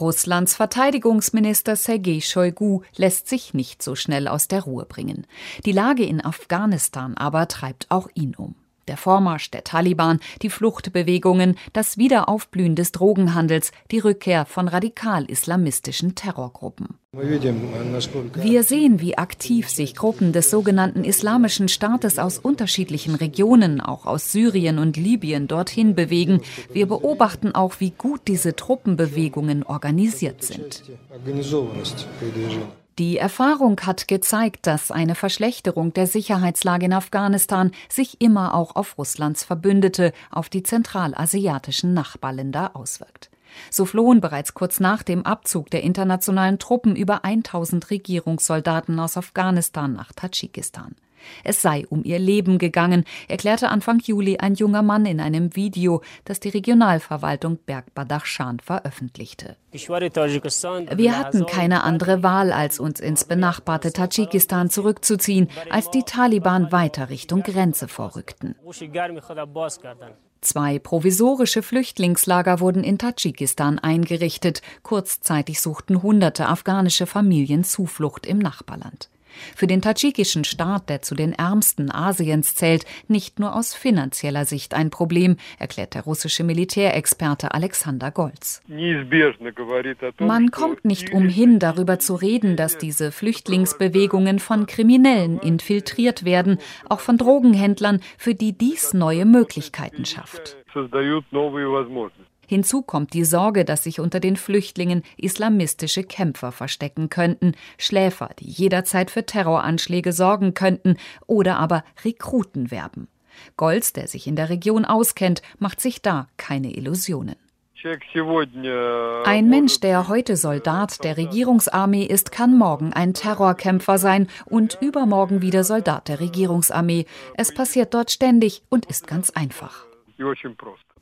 Russlands Verteidigungsminister Sergei Shoigu lässt sich nicht so schnell aus der Ruhe bringen. Die Lage in Afghanistan aber treibt auch ihn um. Der Vormarsch der Taliban, die Fluchtbewegungen, das Wiederaufblühen des Drogenhandels, die Rückkehr von radikal-islamistischen Terrorgruppen. Wir sehen, wie aktiv sich Gruppen des sogenannten Islamischen Staates aus unterschiedlichen Regionen, auch aus Syrien und Libyen, dorthin bewegen. Wir beobachten auch, wie gut diese Truppenbewegungen organisiert sind. Die Erfahrung hat gezeigt, dass eine Verschlechterung der Sicherheitslage in Afghanistan sich immer auch auf Russlands Verbündete, auf die zentralasiatischen Nachbarländer auswirkt. So flohen bereits kurz nach dem Abzug der internationalen Truppen über 1000 Regierungssoldaten aus Afghanistan nach Tadschikistan. Es sei um ihr Leben gegangen, erklärte Anfang Juli ein junger Mann in einem Video, das die Regionalverwaltung Bergbadachshan veröffentlichte. Wir hatten keine andere Wahl, als uns ins benachbarte Tadschikistan zurückzuziehen, als die Taliban weiter Richtung Grenze vorrückten. Zwei provisorische Flüchtlingslager wurden in Tadschikistan eingerichtet. Kurzzeitig suchten hunderte afghanische Familien Zuflucht im Nachbarland für den tadschikischen Staat, der zu den ärmsten Asiens zählt, nicht nur aus finanzieller Sicht ein Problem, erklärt der russische Militärexperte Alexander Golz. Man kommt nicht umhin, darüber zu reden, dass diese Flüchtlingsbewegungen von Kriminellen infiltriert werden, auch von Drogenhändlern, für die dies neue Möglichkeiten schafft. Hinzu kommt die Sorge, dass sich unter den Flüchtlingen islamistische Kämpfer verstecken könnten, Schläfer, die jederzeit für Terroranschläge sorgen könnten oder aber Rekruten werben. Golz, der sich in der Region auskennt, macht sich da keine Illusionen. Ein Mensch, der heute Soldat der Regierungsarmee ist, kann morgen ein Terrorkämpfer sein und übermorgen wieder Soldat der Regierungsarmee. Es passiert dort ständig und ist ganz einfach.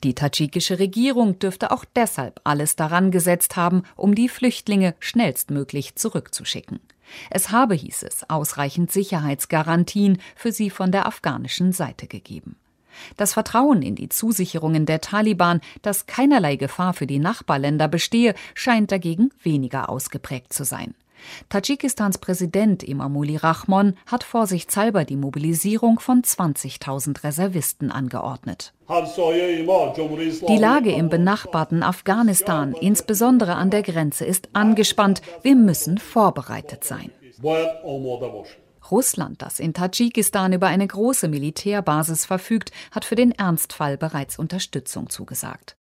Die tadschikische Regierung dürfte auch deshalb alles daran gesetzt haben, um die Flüchtlinge schnellstmöglich zurückzuschicken. Es habe, hieß es, ausreichend Sicherheitsgarantien für sie von der afghanischen Seite gegeben. Das Vertrauen in die Zusicherungen der Taliban, dass keinerlei Gefahr für die Nachbarländer bestehe, scheint dagegen weniger ausgeprägt zu sein. Tadschikistans Präsident Imamuli Rahmon hat vorsichtshalber die Mobilisierung von 20.000 Reservisten angeordnet. Die Lage im benachbarten Afghanistan, insbesondere an der Grenze, ist angespannt. Wir müssen vorbereitet sein. Russland, das in Tadschikistan über eine große Militärbasis verfügt, hat für den Ernstfall bereits Unterstützung zugesagt.